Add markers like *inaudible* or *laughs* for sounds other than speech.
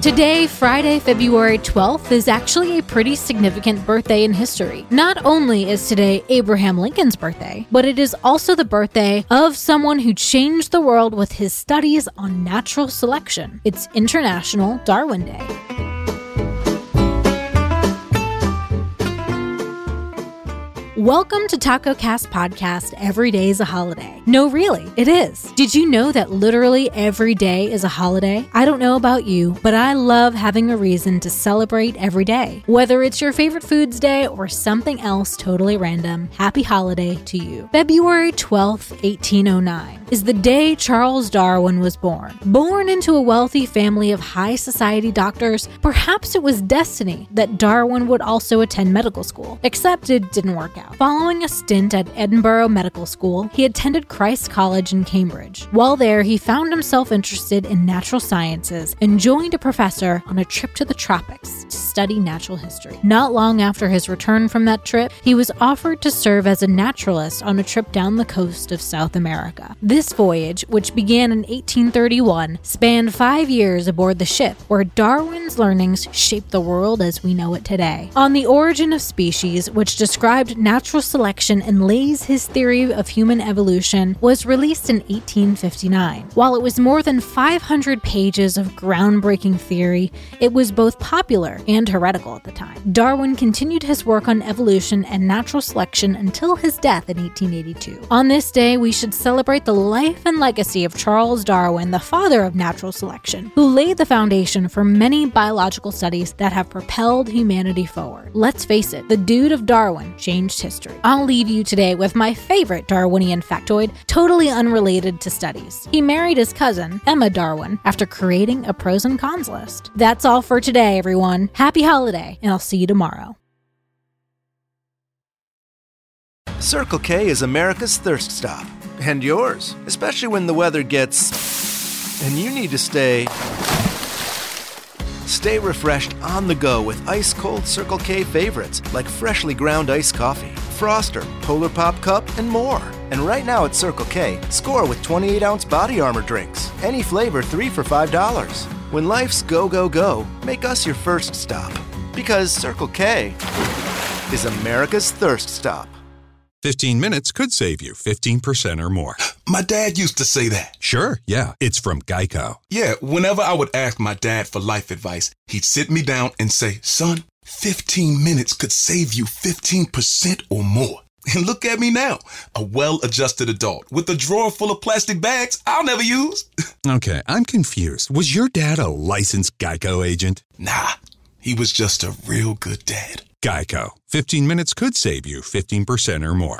Today, Friday, February 12th, is actually a pretty significant birthday in history. Not only is today Abraham Lincoln's birthday, but it is also the birthday of someone who changed the world with his studies on natural selection. It's International Darwin Day. Welcome to Taco Cast Podcast. Every day is a holiday. No, really, it is. Did you know that literally every day is a holiday? I don't know about you, but I love having a reason to celebrate every day. Whether it's your favorite foods day or something else totally random, happy holiday to you. February 12th, 1809 is the day Charles Darwin was born. Born into a wealthy family of high society doctors, perhaps it was destiny that Darwin would also attend medical school, except it didn't work out. Following a stint at Edinburgh Medical School, he attended Christ College in Cambridge. While there, he found himself interested in natural sciences and joined a professor on a trip to the tropics study natural history. Not long after his return from that trip, he was offered to serve as a naturalist on a trip down the coast of South America. This voyage, which began in 1831, spanned five years aboard the ship, where Darwin's learnings shaped the world as we know it today. On the Origin of Species, which described natural selection and lays his theory of human evolution, was released in 1859. While it was more than 500 pages of groundbreaking theory, it was both popular and heretical at the time. Darwin continued his work on evolution and natural selection until his death in 1882. On this day, we should celebrate the life and legacy of Charles Darwin, the father of natural selection, who laid the foundation for many biological studies that have propelled humanity forward. Let's face it, the dude of Darwin changed history. I'll leave you today with my favorite Darwinian factoid, totally unrelated to studies. He married his cousin, Emma Darwin, after creating a pros and cons list. That's all for today, everyone. Happy holiday, and I'll see you tomorrow. Circle K is America's thirst stop. And yours, especially when the weather gets. and you need to stay Stay refreshed on the go with ice cold Circle K favorites like freshly ground iced coffee, Froster, Polar Pop Cup, and more. And right now at Circle K, score with 28 ounce body armor drinks. Any flavor, three for $5. When life's go, go, go, make us your first stop. Because Circle K is America's thirst stop. 15 minutes could save you 15% or more. *gasps* My dad used to say that. Sure, yeah. It's from Geico. Yeah, whenever I would ask my dad for life advice, he'd sit me down and say, Son, 15 minutes could save you 15% or more. And look at me now, a well adjusted adult with a drawer full of plastic bags I'll never use. *laughs* okay, I'm confused. Was your dad a licensed Geico agent? Nah, he was just a real good dad. Geico. 15 minutes could save you 15% or more.